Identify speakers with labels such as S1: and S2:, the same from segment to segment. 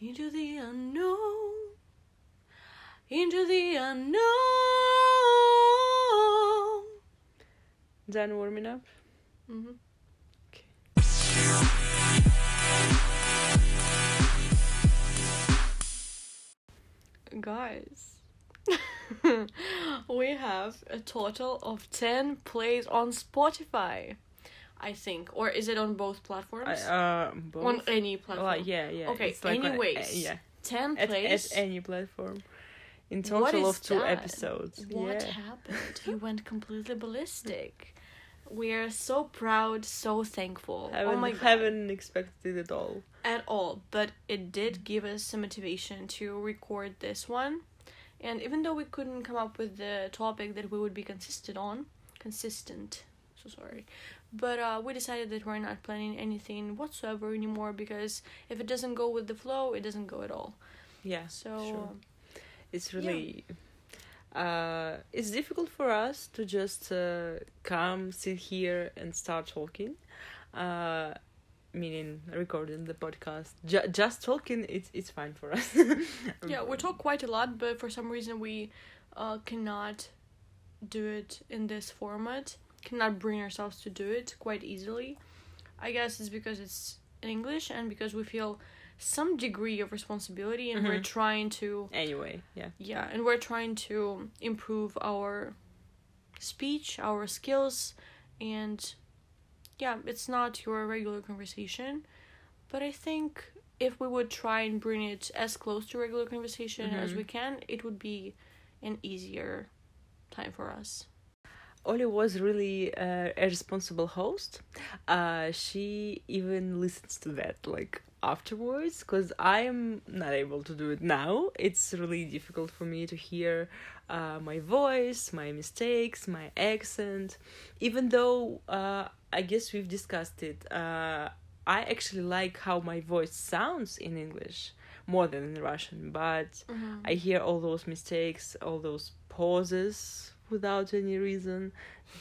S1: Into the unknown. Into the unknown.
S2: Done warming up?
S1: hmm Guys, we have a total of 10 plays on Spotify, I think. Or is it on both platforms?
S2: Uh, both.
S1: on any platform.
S2: Well, yeah, yeah.
S1: Okay,
S2: like
S1: anyways,
S2: uh, yeah.
S1: 10
S2: At,
S1: plays.
S2: at any platform. In total of two
S1: that?
S2: episodes.
S1: What
S2: yeah.
S1: happened? He went completely ballistic. We are so proud, so thankful.
S2: Haven't,
S1: oh my god.
S2: haven't expected it at all.
S1: At all, but it did give us some motivation to record this one. And even though we couldn't come up with the topic that we would be consistent on, consistent, so sorry, but uh, we decided that we're not planning anything whatsoever anymore because if it doesn't go with the flow, it doesn't go at all.
S2: Yeah.
S1: So,
S2: sure. It's really uh it's difficult for us to just uh, come sit here and start talking uh meaning recording the podcast Ju- just talking it's it's fine for us
S1: yeah, we talk quite a lot, but for some reason we uh, cannot do it in this format. Cannot bring ourselves to do it quite easily. I guess it's because it's in English and because we feel some degree of responsibility and we're
S2: Mhm.
S1: trying to
S2: anyway yeah
S1: yeah, and we're trying to improve our speech, our skills, and yeah, it's not your regular conversation, but I think if we would try and bring it as close to regular conversation as
S2: Mhm.
S1: we can, it would be an easier time for us.
S2: Ollie was really uh, a responsible host. Uh, she even listens to that like afterwards because I'm not able to do it now. It's really difficult for me to hear uh, my voice, my mistakes, my accent. Even though uh, I guess we've discussed it, uh, I actually like how my voice sounds in English more than in Russian, but I hear all those mistakes, all those pauses without any reason,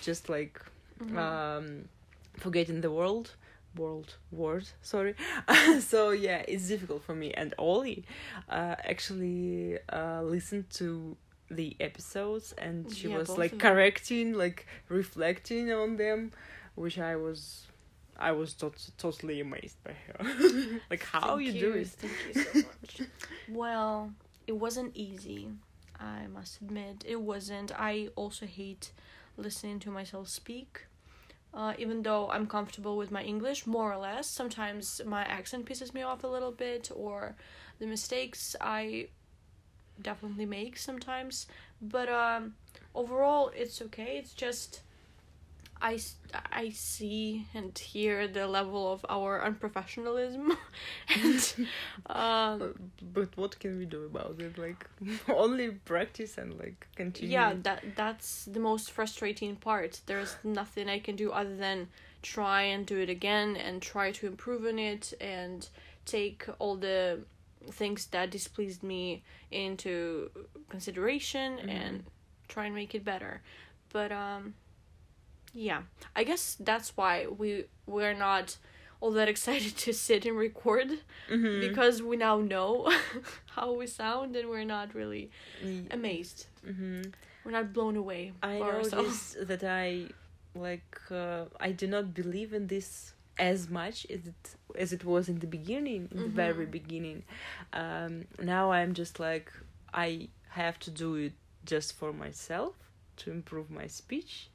S2: just like
S1: Mhm.
S2: um, forgetting the world, world word. Sorry. so yeah, it's difficult for me. And Ollie uh, actually uh, listened to the episodes, and she
S1: Yeah,
S2: was like correcting, like reflecting on them, which I was. I was tot- totally amazed by her. like how
S1: Thank
S2: you, do it.
S1: Thank you so much. well, it wasn't easy. I must admit, it wasn't. I also hate listening to myself speak. Uh, even though I'm comfortable with my English, more or less, sometimes my accent pisses me off a little bit, or the mistakes I definitely make sometimes. But um, overall, it's okay. It's just I, I see and hear the level of our unprofessionalism and um,
S2: But what can we do about it? Like only practice and like continue.
S1: yeah that that's the most frustrating part there's nothing i can do other than try and do it again and try to improve on it and take all the things that displeased me into consideration
S2: Mhm.
S1: and try and make it better but um yeah i guess that's why we we're not all that excited to sit and record
S2: Mhm.
S1: because we now know how we sound and we're not really amazed
S2: mhm.
S1: we're not blown away
S2: I noticed that I like uh, I do not believe in this as much as it as it was in the beginning, in the very
S1: Mhm.
S2: beginning. Um, now I'm just like I have to do it just for myself to improve my speech,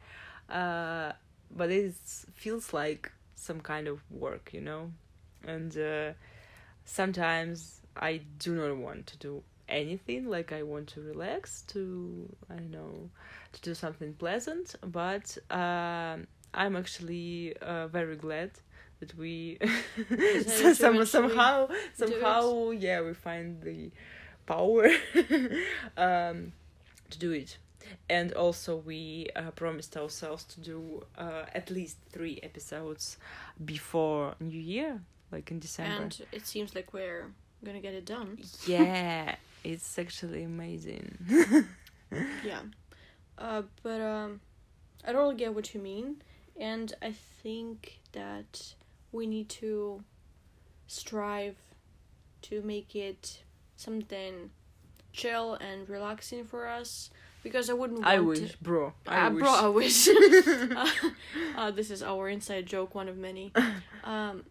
S2: uh, but it feels like some kind of work, you know, and uh, sometimes I do not want to do anything like i want to relax to i don't know to do something pleasant but um i'm actually uh, very glad that we so, some, somehow somehow yeah we find the power um to do it and also we uh, promised ourselves to do uh, at least three episodes before new year like in december.
S1: And it seems like we're gonna get it done.
S2: Yeah it's actually amazing.
S1: Yeah. Uh but um i don't really get what you mean. And i think that we need to strive to make it something chill and relaxing for us because I wouldn't want
S2: I
S1: to-
S2: wish, bro. I
S1: uh,
S2: wish.
S1: Bro, I wish. uh, uh, this is our inside joke, one of many. Um,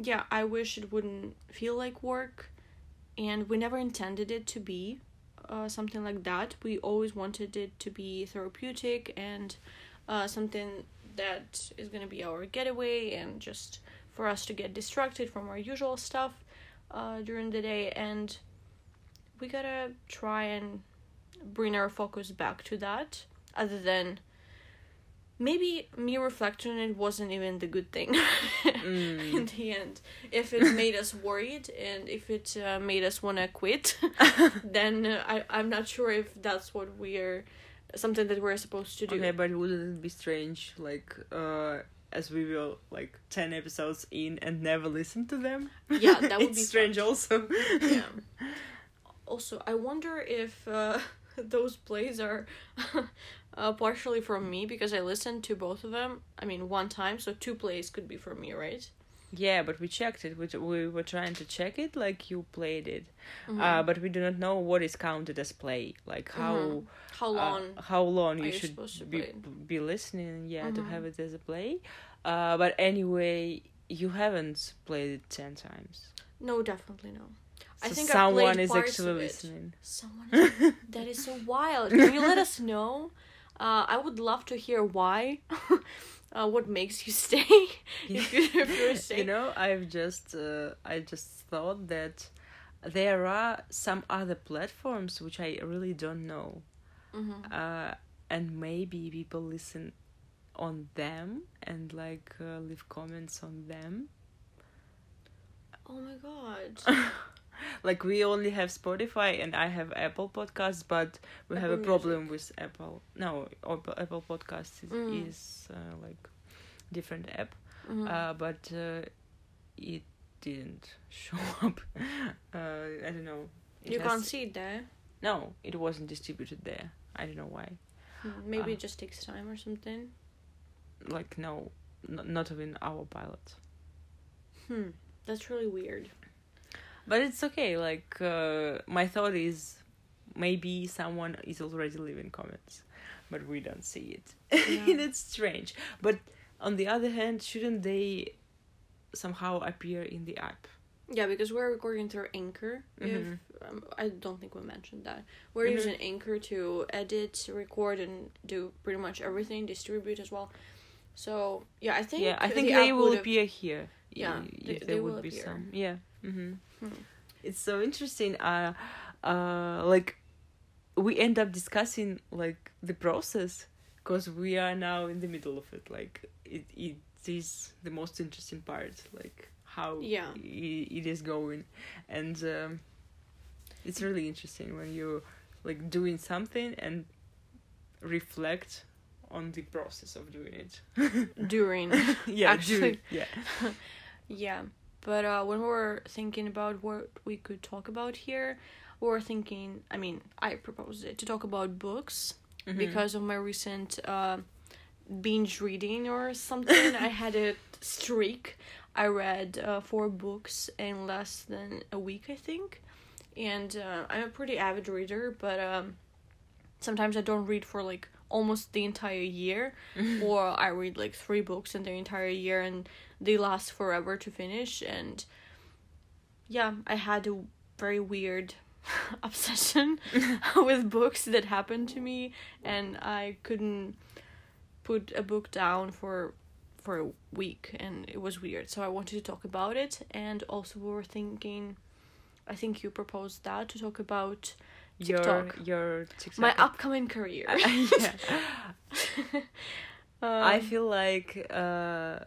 S1: yeah, I wish it wouldn't feel like work, and we never intended it to be uh, something like that. We always wanted it to be therapeutic and uh, something that is gonna be our getaway and just for us to get distracted from our usual stuff uh, during the day. And we gotta try and bring our focus back to that other than maybe me reflecting on it wasn't even the good thing
S2: Mm.
S1: in the end if it made us worried and if it uh, made us want to quit then uh, I, i'm not sure if that's what we're something that we're supposed to do
S2: Okay, but wouldn't it be strange, like, uh, as we will like ten episodes in and never listen to them?
S1: Yeah, that would be
S2: strange.
S1: fun.
S2: Also,
S1: yeah also i wonder if uh, those plays are uh, partially from me because i listened to both of them i mean one time so two plays could be from me right
S2: yeah, but we checked it. We we were trying to check it, like you played it,
S1: Mhm.
S2: uh, but we do not know what is counted as play, like how.
S1: Mhm. how
S2: uh,
S1: long
S2: how long you should
S1: to
S2: be be listening yeah to
S1: Mhm.
S2: have it as a play uh but anyway you haven't played it 10 times
S1: no definitely no I think
S2: someone
S1: played
S2: is actually listening
S1: Someone is, that is so wild. Can you let us know? Uh, I would love to hear why. uh, what makes you stay? if, you, if
S2: you know i've just uh, i just thought that there are some other platforms which i really don't know
S1: Mhm.
S2: uh and maybe people listen on them and like uh, leave comments on them
S1: Oh my god.
S2: like we only have spotify and i have apple podcasts but we have a
S1: Apple
S2: problem with apple no apple, apple podcasts is,
S1: Mm.
S2: is uh, like different app
S1: Mhm.
S2: uh, but uh, it didn't show up uh, i don't know It
S1: you
S2: has-
S1: can't see it there.
S2: no it wasn't distributed there i don't know why
S1: Hmm, Maybe
S2: Ah.
S1: it just takes time or something.
S2: like no n- not even our pilot
S1: Hmm. That's really weird.
S2: But it's okay like uh, my thought is maybe someone is already leaving comments but we don't see it
S1: Yeah.
S2: and it's strange but on the other hand shouldn't they somehow appear in the app
S1: Yeah, because we're recording through Anchor. If
S2: Mhm.
S1: um, I don't think we mentioned that, we're
S2: Mhm.
S1: using Anchor to edit, record, and do pretty much everything. Distribute as well. So yeah, I think
S2: yeah i think
S1: the
S2: they will appear here
S1: Yeah,
S2: i- if
S1: they-
S2: there
S1: they
S2: would
S1: will
S2: be
S1: appear.
S2: some yeah hmm
S1: Hmm.
S2: it's so interesting uh uh like we end up discussing like the process because we are now in the middle of it like it it is the most interesting part like how
S1: Yeah.
S2: i- it is going and um it's really interesting when you like doing something and reflect on the process of doing it
S1: during.
S2: yeah
S1: Actually.
S2: doing- yeah
S1: yeah, but uh, when we were thinking about what we could talk about here, we were thinking. I mean, I proposed it to talk about books
S2: Mhm.
S1: because of my recent uh, binge reading or something. I had a streak. I read uh, four books in less than a week, I think. And uh, I'm a pretty avid reader, but um, sometimes I don't read for like almost the entire year, or I read like three books in the entire year and they last forever to finish. And yeah, I had a very weird obsession with books that happened to me and I couldn't put a book down for for a week and it was weird. So I wanted to talk about it and also we were thinking I think you proposed that to talk about TikTok.
S2: your TikTok
S1: my upcoming career.
S2: yeah. I
S1: Um,
S2: feel like uh,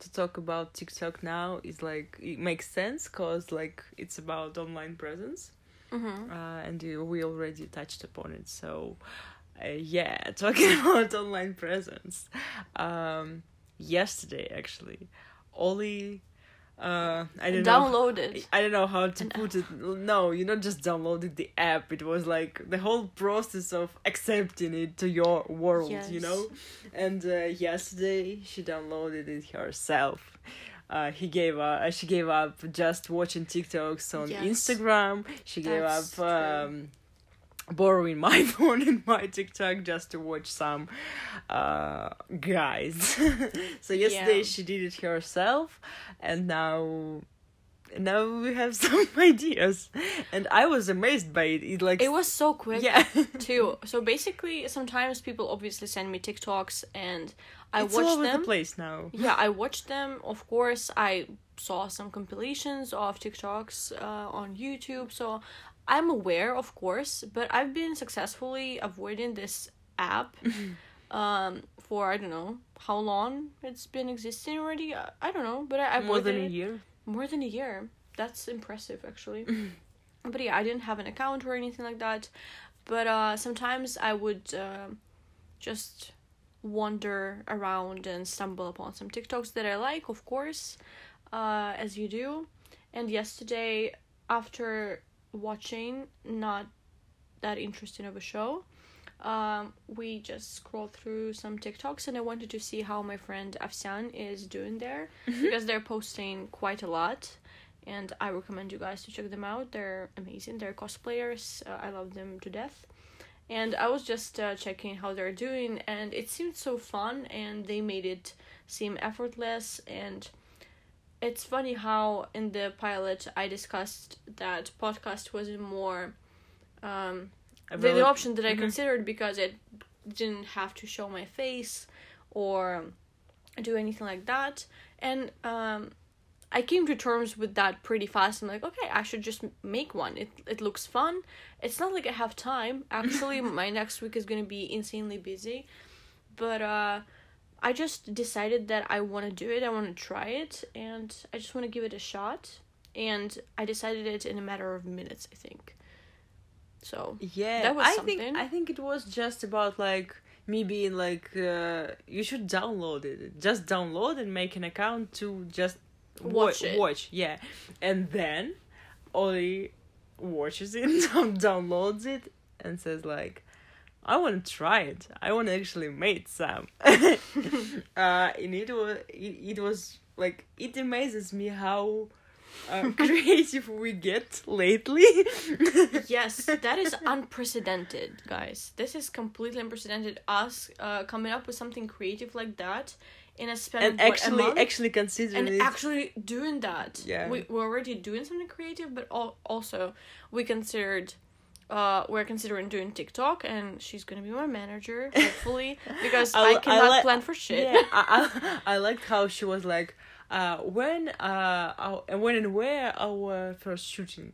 S2: to talk about TikTok now is like it makes sense because like it's about online presence,
S1: mhm.
S2: uh, and we already touched upon it. So, uh, yeah, talking about online presence. Um, yesterday, actually, Ollie, uh, I know.
S1: download it.
S2: I don't know how to
S1: An
S2: put it. No, you not just downloaded the app. It was like the whole process of accepting it to your world, you know. And uh, yesterday she downloaded it herself. uh, he gave uh, she gave up just watching TikToks on
S1: Yes.
S2: Instagram. She gave up um, borrowing my phone and my TikTok just to watch some uh, guys. so yesterday
S1: Yeah.
S2: she did it herself, and now now we have some ideas, and I was amazed by it. It like
S1: It was so quick.
S2: yeah.
S1: too. So basically, sometimes people obviously send me TikToks and I
S2: it's all
S1: watch
S2: over
S1: them.
S2: the place now.
S1: Yeah, I watched them. Of course, I saw some compilations of TikToks uh, on YouTube, so I'm aware, of course. But I've been successfully avoiding this app um, for I don't know how long it's been existing already. I, I don't know, but I, I
S2: More than a year.
S1: More than a year. That's impressive, actually. but yeah, I didn't have an account or anything like that. But uh, sometimes I would uh, just wander around and stumble upon some TikToks that I like, of course, uh, as you do. And yesterday, after watching not that interesting of a show, um, we just scrolled through some TikToks and I wanted to see how my friend Afsan is doing there because they're posting quite a lot. And I recommend you guys to check them out. They're amazing. They're cosplayers. Uh, I love them to death. And I was just uh, checking how they're doing, and it seemed so fun, and they made it seem effortless. And it's funny how in the pilot I discussed that podcast was more um, the, the option that I
S2: Mhm.
S1: considered because it didn't have to show my face or do anything like that. And um, I came to terms with that pretty fast. I'm like, okay, I should just make one. It it looks fun. It's not like I have time. Actually, my next week is gonna be insanely busy, but uh, I just decided that I want to do it. I want to try it, and I just want to give it a shot. And I decided it in a matter of minutes. I think. So
S2: Yeah,
S1: That was
S2: I
S1: something.
S2: think I think it was just about like me being like uh, you should download it. Just download and make an account to just wa-
S1: Watch it.
S2: Watch, yeah, and then Ollie watches it, downloads it, and says like. I want to try it. I want to actually make some. uh, and it was, it, it was like it amazes me how uh, creative we get lately.
S1: yes, that is unprecedented, guys. This is completely unprecedented. Us uh, coming up with something creative like that in a span
S2: and
S1: of what,
S2: actually
S1: month?
S2: actually considering
S1: and
S2: it
S1: actually doing that.
S2: Yeah.
S1: we we're already doing something creative, but al- also we considered. Uh, we're considering doing TikTok, and she's gonna be my manager, hopefully, because
S2: I
S1: I,
S2: li- I
S1: cannot
S2: li-
S1: plan for shit.
S2: yeah I, I, I liked how she was like uh when uh our, and when and where our first shooting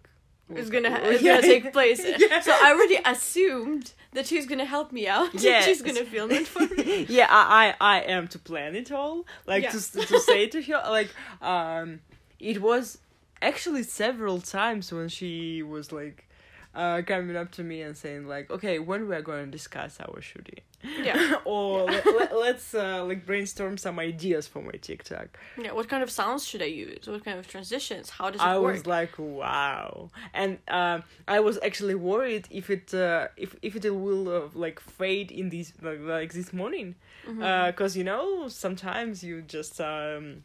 S1: is gonna ha-
S2: Yeah.
S1: gonna take place.
S2: Yeah.
S1: So I already assumed that she's gonna help me out.
S2: Yeah.
S1: she's gonna film it for me.
S2: yeah I, I i am to plan it all like
S1: Yeah.
S2: to to say to her like um it was actually several times when she was like uh coming up to me and saying like okay when we are going to discuss our shooting
S1: Yeah,
S2: or let, let, let's uh like brainstorm some ideas for my tiktok
S1: yeah. What kind of sounds should I use? What kind of transitions? How does it
S2: I
S1: work?
S2: was like, wow, and um, I was actually worried if it uh, if if it will uh, like fade in this like, like this morning, because you know sometimes you just um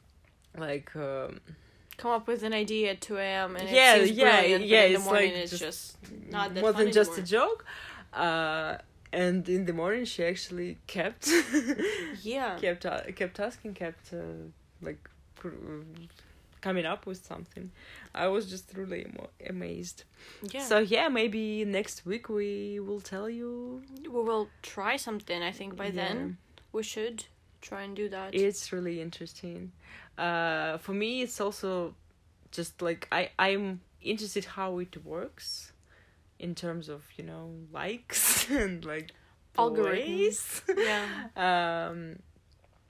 S2: like um,
S1: Come up with an idea at two a.m. and
S2: Yeah,
S1: it seems
S2: yeah,
S1: brilliant,
S2: yeah,
S1: But in the morning,
S2: like
S1: it's
S2: just
S1: just, not that
S2: than just a joke. Uh, and in the morning she actually kept
S1: Yeah,
S2: kept uh, kept asking, kept uh, like coming up with something. I was just really amo- amazed.
S1: yeah.
S2: So yeah, maybe next week we will tell you.
S1: we will try something. I think by
S2: Yeah.
S1: then we should try and do that.
S2: it's really interesting. Uh, for me, it's also just like I I'm interested how it works in terms of you know likes and like
S1: Algorithms. yeah.
S2: um,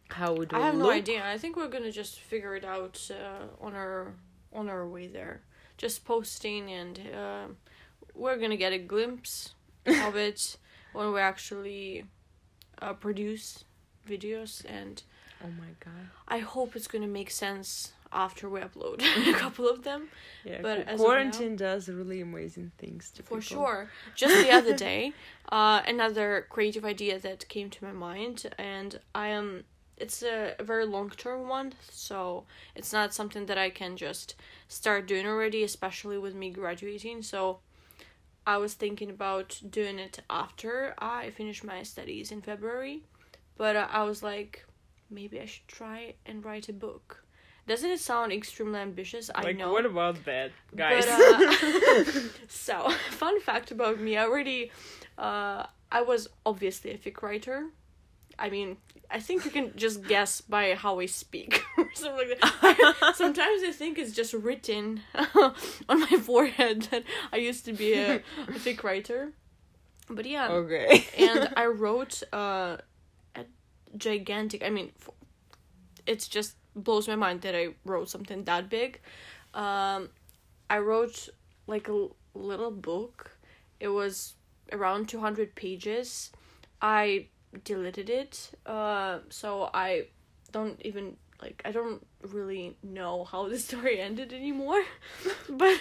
S2: how it
S1: I have no idea. I think we're gonna just figure it out uh, on our on our way there. Just posting, and uh, we're gonna get a glimpse of it when we actually uh, produce videos. And
S2: Oh my god!
S1: I hope it's gonna make sense after we upload a couple of them.
S2: Yeah,
S1: But
S2: qu-
S1: as of
S2: quarantine does really amazing things to
S1: For
S2: people.
S1: sure. Just the other day, uh, another creative idea that came to my mind, and I am it's a very long term one, so it's not something that I can just start doing already, especially with me graduating. So I was thinking about doing it after I finish my studies in February, but uh, I was like, maybe I should try and write a book. Doesn't it sound extremely ambitious? I
S2: like,
S1: know.
S2: what about that, guys?
S1: But, uh, so, fun fact about me: I already, uh, I was obviously a fic writer. I mean, I think you can just guess by how I speak or something like that. Sometimes I think it's just written on my forehead that I used to be a, a fic writer. But yeah,
S2: okay.
S1: and I wrote uh, gigantic. I mean, it's just blows my mind that I wrote something that big. Um, I wrote like a little book. It was around two hundred pages. I deleted it. Uh, so I don't even like. I don't really know how the story ended anymore. but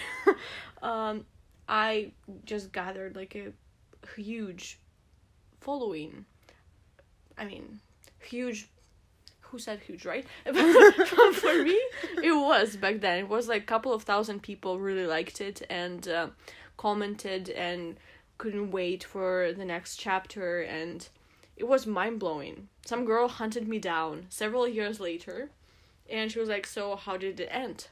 S1: um, I just gathered like a huge following. I mean, huge. Who said huge, right? For me, it was back then. It was like a couple of thousand people really liked it and uh, commented and couldn't wait for the next chapter. And it was mind blowing. Some girl hunted me down several years later, and she was like, "So how did it end?"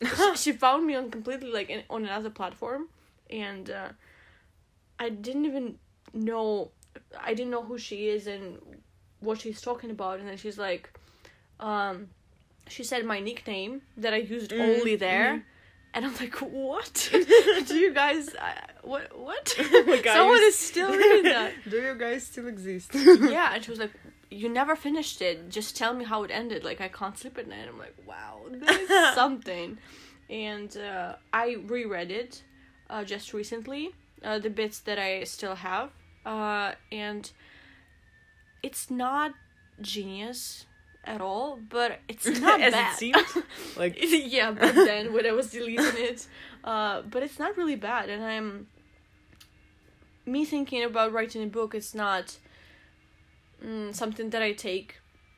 S1: she, she found me on completely like in, on another platform, and uh, I didn't even know. I didn't know who she is and what she's talking about, and then she's like, um, she said my nickname that I used
S2: Mm,
S1: only there. And I'm like, what? Do you guys, uh, what, what?
S2: Oh my God,
S1: Someone is still reading that.
S2: Do you guys still exist?
S1: yeah, and she was like, you never finished it. Just tell me how it ended. Like, I can't sleep at night. I'm like, wow, this is something. And uh, I reread it uh, just recently, uh, the bits that I still have. Uh, and it's not genius at all, but it's not
S2: As
S1: bad.
S2: it seemed. Like
S1: yeah, but then when I was deleting it, uh, but it's not really bad, and I'm me thinking about writing a book. It's not mm, something that I take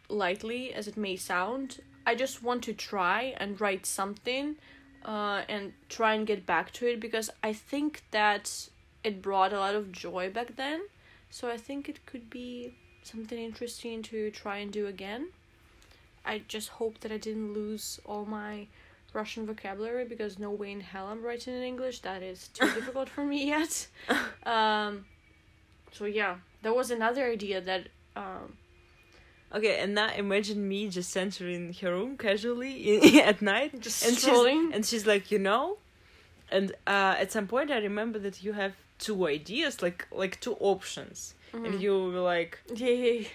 S1: lightly, as it may sound. I just want to try and write something, uh, and try and get back to it because I think that it brought a lot of joy back then. So I think it could be something interesting to try and do again. I just hope that I didn't lose all my Russian vocabulary because no way in hell I'm writing in English. That is too difficult for me yet. Um, so yeah, that was another idea that um,
S2: Okay, and now imagine me just entering her room casually at night,
S1: just
S2: and
S1: strolling.
S2: she's and she's like, you know, and uh, at some point I remember that you have two ideas, like like two options,
S1: Mhm.
S2: and you were like,
S1: yeah, yeah, yeah.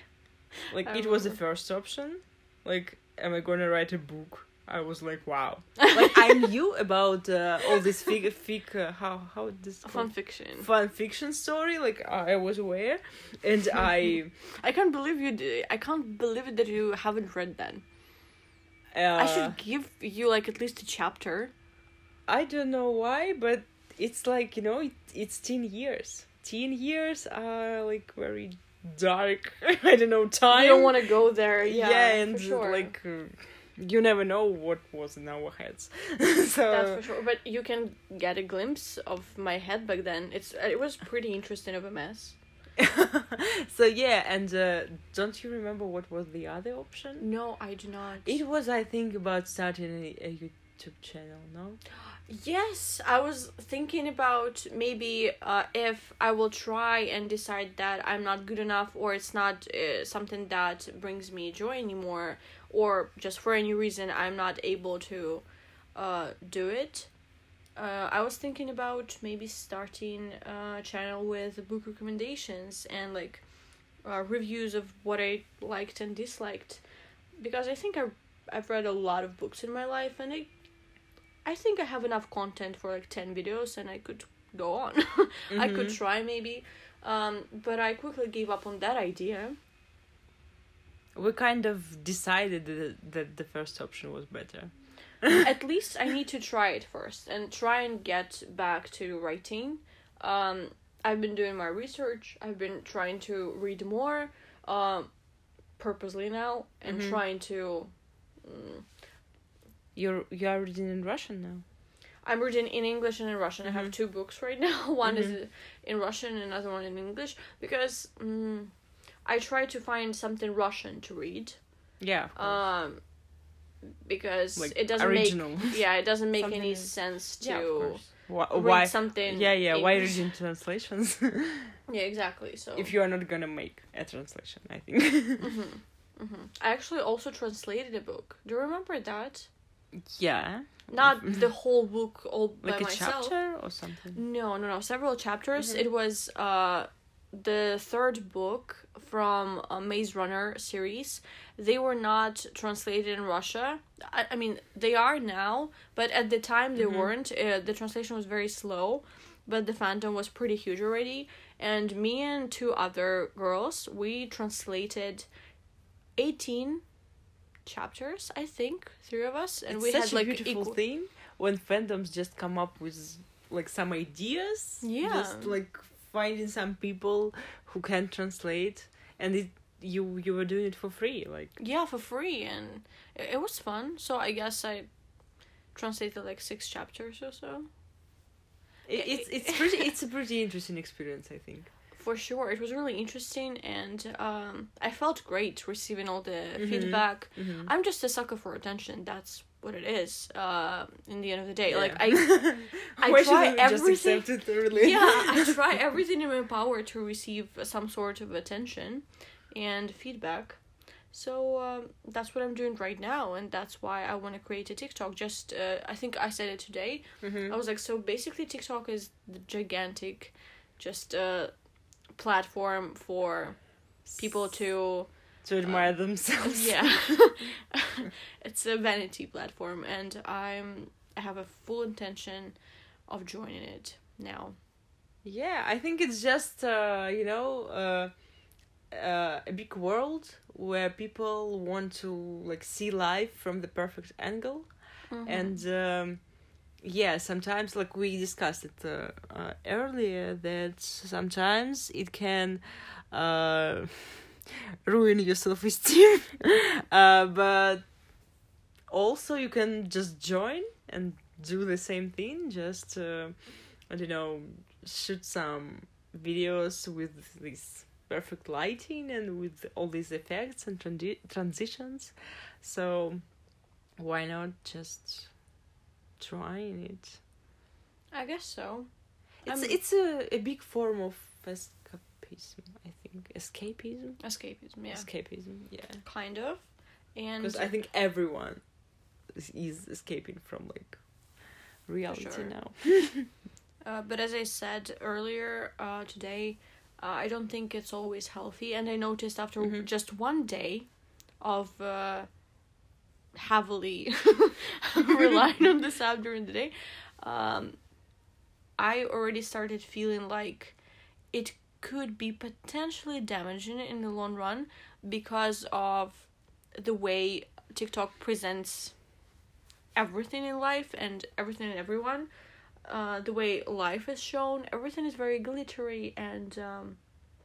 S2: like
S1: I
S2: it was the first option, like, am I gonna write a book? I was like, wow, like I knew about uh, all this fig fic uh, how how this
S1: fun fiction.
S2: fun fiction story, like I was aware, and I.
S1: I can't believe you. I can't believe it that you haven't read that.
S2: Uh,
S1: I should give you like at least a chapter.
S2: I don't know why, but it's like you know, it, it's teen years. Teen years are like very dark. I don't know time.
S1: you don't want to go there. Yeah,
S2: and
S1: for sure.
S2: like uh, you never know what was in our heads. so
S1: That's for sure. But you can get a glimpse of my head back then. It's it was pretty interesting of a mess.
S2: so yeah, and uh, don't you remember what was the other option?
S1: No, I do not.
S2: It was, I think, about starting a, a YouTube channel. No.
S1: Yes, I was thinking about maybe uh, if I will try and decide that I'm not good enough or it's not uh, something that brings me joy anymore, or just for any reason I'm not able to uh, do it. Uh, I was thinking about maybe starting a channel with book recommendations and like uh, reviews of what I liked and disliked, because I think I I've read a lot of books in my life and I I think I have enough content for like 10 videos and I could go on. I could
S2: Mhm.
S1: try maybe. Um, but I quickly gave up on that idea.
S2: We kind of decided that, that the first option was better.
S1: At least I need to try it first and try and get back to writing. Um, I've been doing my research, I've been trying to read more. Um, purposely now and
S2: Mhm.
S1: trying to. Mm,
S2: You're you are reading in Russian now.
S1: I'm reading in English and in Russian. I have
S2: Mhm.
S1: two books right now. One
S2: Mhm.
S1: is in Russian and another one in English because mm, I try to find something Russian to read.
S2: Yeah. of.
S1: Um, because
S2: like
S1: it doesn't
S2: original.
S1: make yeah it doesn't make any
S2: Something-
S1: sense to
S2: yeah. Why?
S1: read
S2: why
S1: something.
S2: yeah, yeah. Why
S1: English.
S2: reading translations?
S1: Yeah, exactly. So
S2: if you are not gonna make a translation, I think.
S1: hmm hmm I actually also translated a book. Do you remember that?
S2: Yeah.
S1: Not the whole book all
S2: Like
S1: by
S2: a
S1: myself.
S2: chapter or something.
S1: No, no, no. Several chapters.
S2: Mhm.
S1: It was uh the third book from a Maze Runner series. They were not translated in Russia. I, I mean, they are now, but at the time they
S2: Mhm.
S1: weren't. Uh, the translation was very slow, but the fandom was pretty huge already. And me and two other girls, we translated 18 chapters, I think, three of us, and
S2: it's
S1: we
S2: such
S1: had
S2: a
S1: like
S2: beautiful
S1: equal-
S2: thing when fandoms just come up with like some ideas.
S1: Yeah.
S2: Just like finding some people who can translate, and it you you were doing it for free, like.
S1: yeah for free and it, it was fun so i guess i translated like six chapters or so
S2: It, it's it's pretty it's a pretty interesting experience, I think.
S1: For sure it was really interesting and um i felt great receiving all the
S2: Mhm.
S1: feedback.
S2: Mm-hmm.
S1: i'm just a sucker for attention that's what it is uh in the end of the day. Like i I try everything- yeah i try everything in my power to receive some sort of attention and feedback. So um, that's what i'm doing right now and that's why i want to create a tiktok. Just uh, i think i said it today.
S2: Mhm.
S1: I was like, so basically, TikTok is the gigantic, just uh, platform for people to
S2: to admire themselves.
S1: yeah. it's a vanity platform, and I'm I have a full intention of joining it now.
S2: Yeah, I think it's just uh, you know uh, uh, a big world where people want to like see life from the perfect angle,
S1: Mm-hmm.
S2: and um, yeah, sometimes like we discussed it uh, uh, earlier that sometimes it can uh, ruin your self esteem, uh, but also you can just join and do the same thing just uh, i don't know shoot some videos with this perfect lighting and with all these effects and transi- transitions. So why not just trying it
S1: I guess so.
S2: it's
S1: I'm-
S2: it's a, a big form of escapism i think escapism
S1: Escapism, yeah,
S2: escapism yeah
S1: kind of, and
S2: because I think everyone is, is escaping from like reality
S1: sure.
S2: now.
S1: Uh, but as I said earlier uh, today, uh, I don't think it's always healthy. And I noticed after
S2: Mhm.
S1: just one day of uh, heavily relying on this app during the day, um, I already started feeling like it could be potentially damaging in the long run because of the way TikTok presents everything in life and everything and everyone uh, the way life is shown, everything is very glittery and um,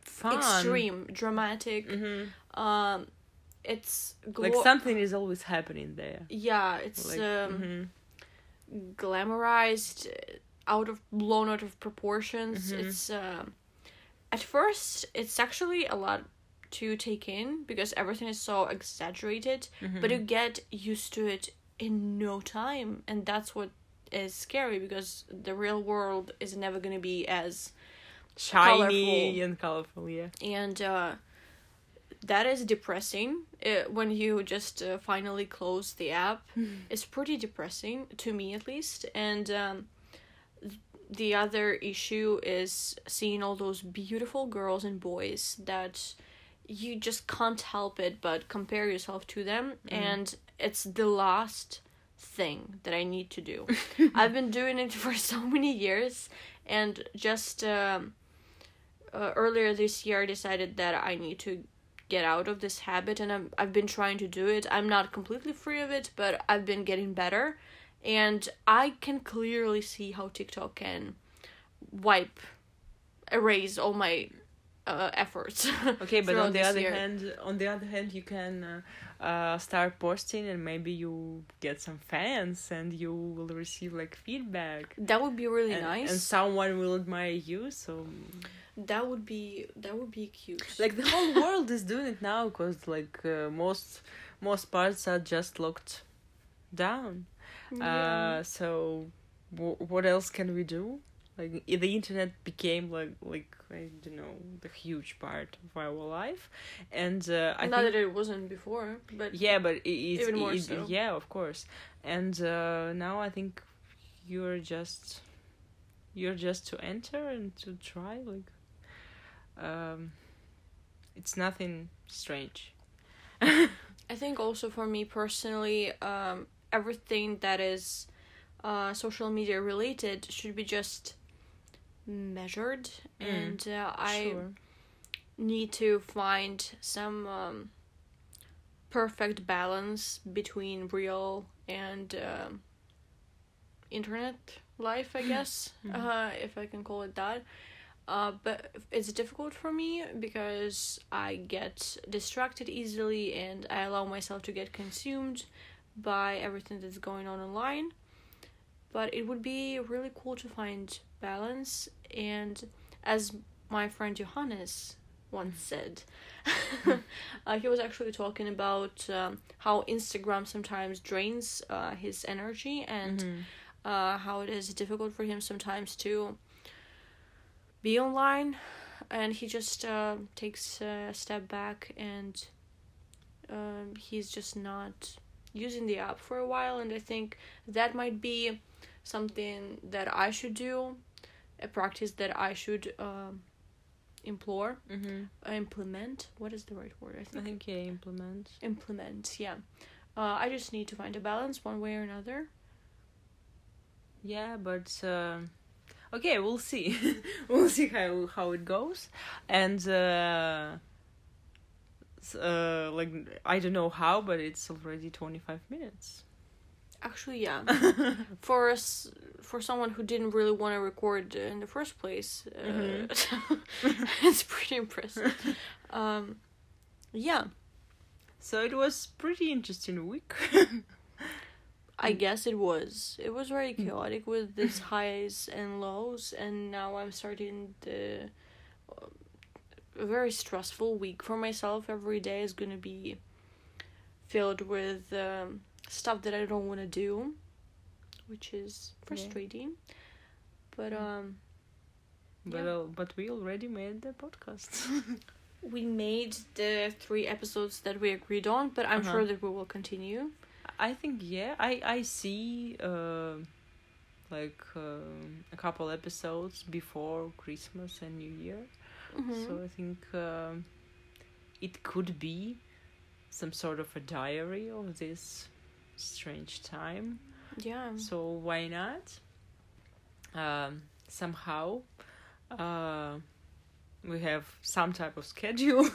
S2: Fun.
S1: extreme, dramatic.
S2: hmm
S1: Um, it's glo-
S2: Like something is always happening there.
S1: Yeah, it's
S2: Like,
S1: um,
S2: mhm.
S1: glamorized, uh, out of blown out of proportions.
S2: Mhm.
S1: It's um, at first it's actually a lot to take in because everything is so exaggerated, but
S2: Mhm.
S1: you get used to it in no time, and that's what is scary because the real world is never gonna be as
S2: shiny
S1: colorful.
S2: and colorful. Yeah.
S1: and uh, that is depressing. Uh, when you just uh, finally close the app it's pretty depressing to me at least. And um, th- the other issue is seeing all those beautiful girls and boys that you just can't help it but compare yourself to them. And it's the last thing that i need to do. I've been doing it for so many years and just um, uh, earlier this year i decided that i need to get out of this habit and I'm, i've been trying to do it. I'm not completely free of it but i've been getting better. And i can clearly see how tiktok can wipe erase all my uh, efforts.
S2: Okay, but on the other
S1: year.
S2: hand, on the other hand, you can uh, uh, start posting, and maybe you get some fans, and you will receive like feedback.
S1: that would be really
S2: and,
S1: nice.
S2: and someone will admire you. So,
S1: that would be that would be cute.
S2: like the whole world is doing it now, because like uh, most most parts are just locked down.
S1: Yeah.
S2: Uh, so w- what else can we do? Like the internet became like like I don't know the huge part of our life, and uh, I
S1: Not
S2: think
S1: that it wasn't before, but
S2: yeah, but it, it's
S1: Even more
S2: it-
S1: so.
S2: yeah, of course. And uh, now I think you're just you're just to enter and to try like um, it's nothing strange.
S1: I think also for me personally, um, everything that is uh, social media related should be just measured,
S2: Mm,
S1: and uh, I
S2: sure.
S1: need to find some um, perfect balance between real and um internet life, I guess,
S2: Mhm.
S1: uh, if I can call it that. Uh, but it's difficult for me because I get distracted easily and I allow myself to get consumed by everything that's going on online. But it would be really cool to find balance, and as my friend Johannes once said, uh, he was actually talking about um, how Instagram sometimes drains uh, his energy and
S2: Mhm.
S1: uh, how it is difficult for him sometimes to be online and he just uh, takes a step back and um, he's just not using the app for a while and i think that might be something that i should do a practice that i should um, implore
S2: Mhm.
S1: uh, implement what is the right word i
S2: I
S1: think
S2: think yeah, implement.
S1: implement yeah uh, i just need to find a balance one way or another
S2: Yeah, but uh, okay, we'll see. we'll see how how it goes, and uh, uh, like I don't know how, but it's already twenty five minutes.
S1: Actually yeah. For us for someone who didn't really want to record in the first place uh,
S2: Mhm.
S1: it's pretty impressive. Um yeah.
S2: So it was pretty interesting week.
S1: i guess it was. It was very chaotic with these highs and lows and now i'm starting the uh, a very stressful week for myself. Every day is going to be filled with um, stuff that i don't want to do which is frustrating but um
S2: But
S1: Yeah.
S2: uh, but we already made the podcast.
S1: we made the three episodes that we agreed on, but I'm
S2: Uh-huh.
S1: sure that we will continue.
S2: I think yeah, I I see uh, like um a couple episodes before Christmas and New Year.
S1: Mhm.
S2: So I think um, it could be some sort of a diary of this strange time.
S1: yeah.
S2: So why not? Um, somehow, uh, we have some type of schedule.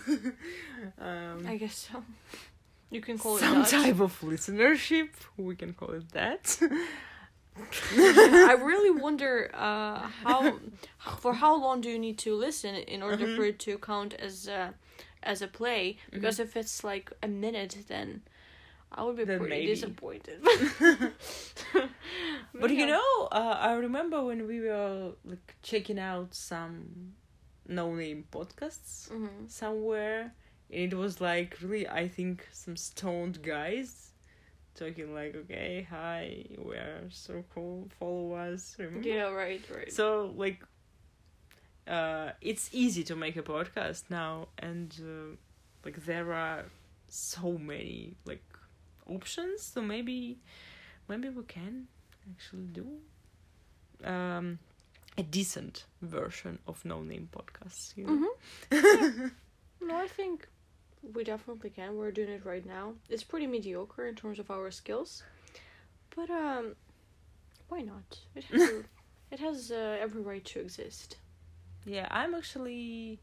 S2: um,
S1: I guess so. You can call
S2: some
S1: it that.
S2: type of listenership. We can call it that.
S1: I really wonder uh, how for how long do you need to listen in order
S2: Mhm.
S1: for it to count as a, as a play? Because if it's like a minute, then I would be pretty
S2: maybe.
S1: disappointed.
S2: But you know, uh, I remember when we were like checking out some no-name podcasts
S1: Mhm.
S2: somewhere, and it was like really, I think, some stoned guys talking like, "Okay, hi, we're so cool, follow us." Remember?
S1: Yeah, right, right.
S2: So like, uh, it's easy to make a podcast now, and uh, like there are so many like options. So maybe, maybe we can actually do um a decent version of no name podcasts. You know?
S1: Mhm. No, I think we definitely can. We're doing it right now. It's pretty mediocre in terms of our skills, but um, why not? It has it has uh, every right to exist.
S2: Yeah, I'm actually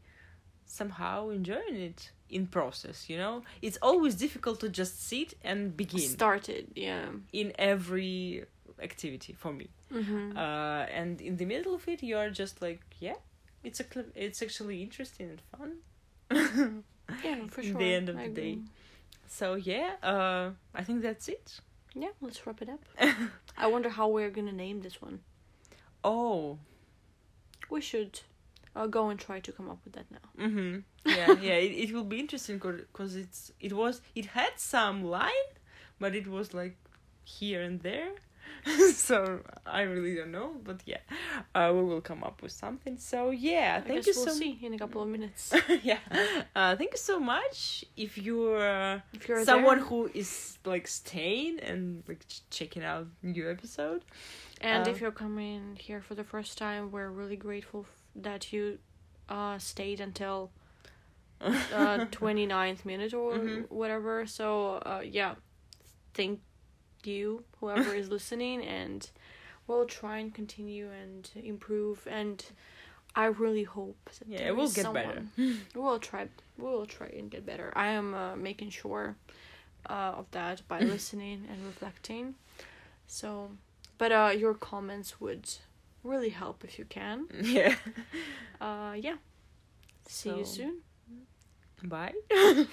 S2: somehow enjoying it in process. You know, it's always difficult to just sit and begin
S1: Started, yeah.
S2: in every activity for me.
S1: Mm-hmm.
S2: uh, and in the middle of it you are just like yeah it's a cl- it's actually interesting and fun.
S1: Yeah, for sure.
S2: the end of
S1: I
S2: the day. So yeah, uh, I think that's it.
S1: Yeah, let's wrap it up. I wonder how we're gonna name this one.
S2: Oh,
S1: We should uh, go and try to come up with that now.
S2: mm-hmm. yeah, yeah. It, it will be interesting because it's it was it had some line, but it was like here and there. so I really don't know, but yeah, uh, we will come up with something. So yeah,
S1: I
S2: thank you
S1: we'll
S2: so
S1: see in a couple of minutes.
S2: yeah, uh, thank you so much. If you're uh,
S1: If you're
S2: someone
S1: there,
S2: who is like staying and like ch- checking out new episode,
S1: and
S2: uh,
S1: if you're coming here for the first time, we're really grateful that you uh stayed until uh 29th minute or
S2: Mhm.
S1: whatever. So uh yeah, thank you whoever is listening, and we'll try and continue and improve. And I really hope that
S2: yeah, it will get better.
S1: someone- We'll try. We'll try and get better. I am uh, making sure uh, of that by listening and reflecting. So, but uh, your comments would really help if you can.
S2: yeah.
S1: Uh, yeah. See you soon.
S2: Bye.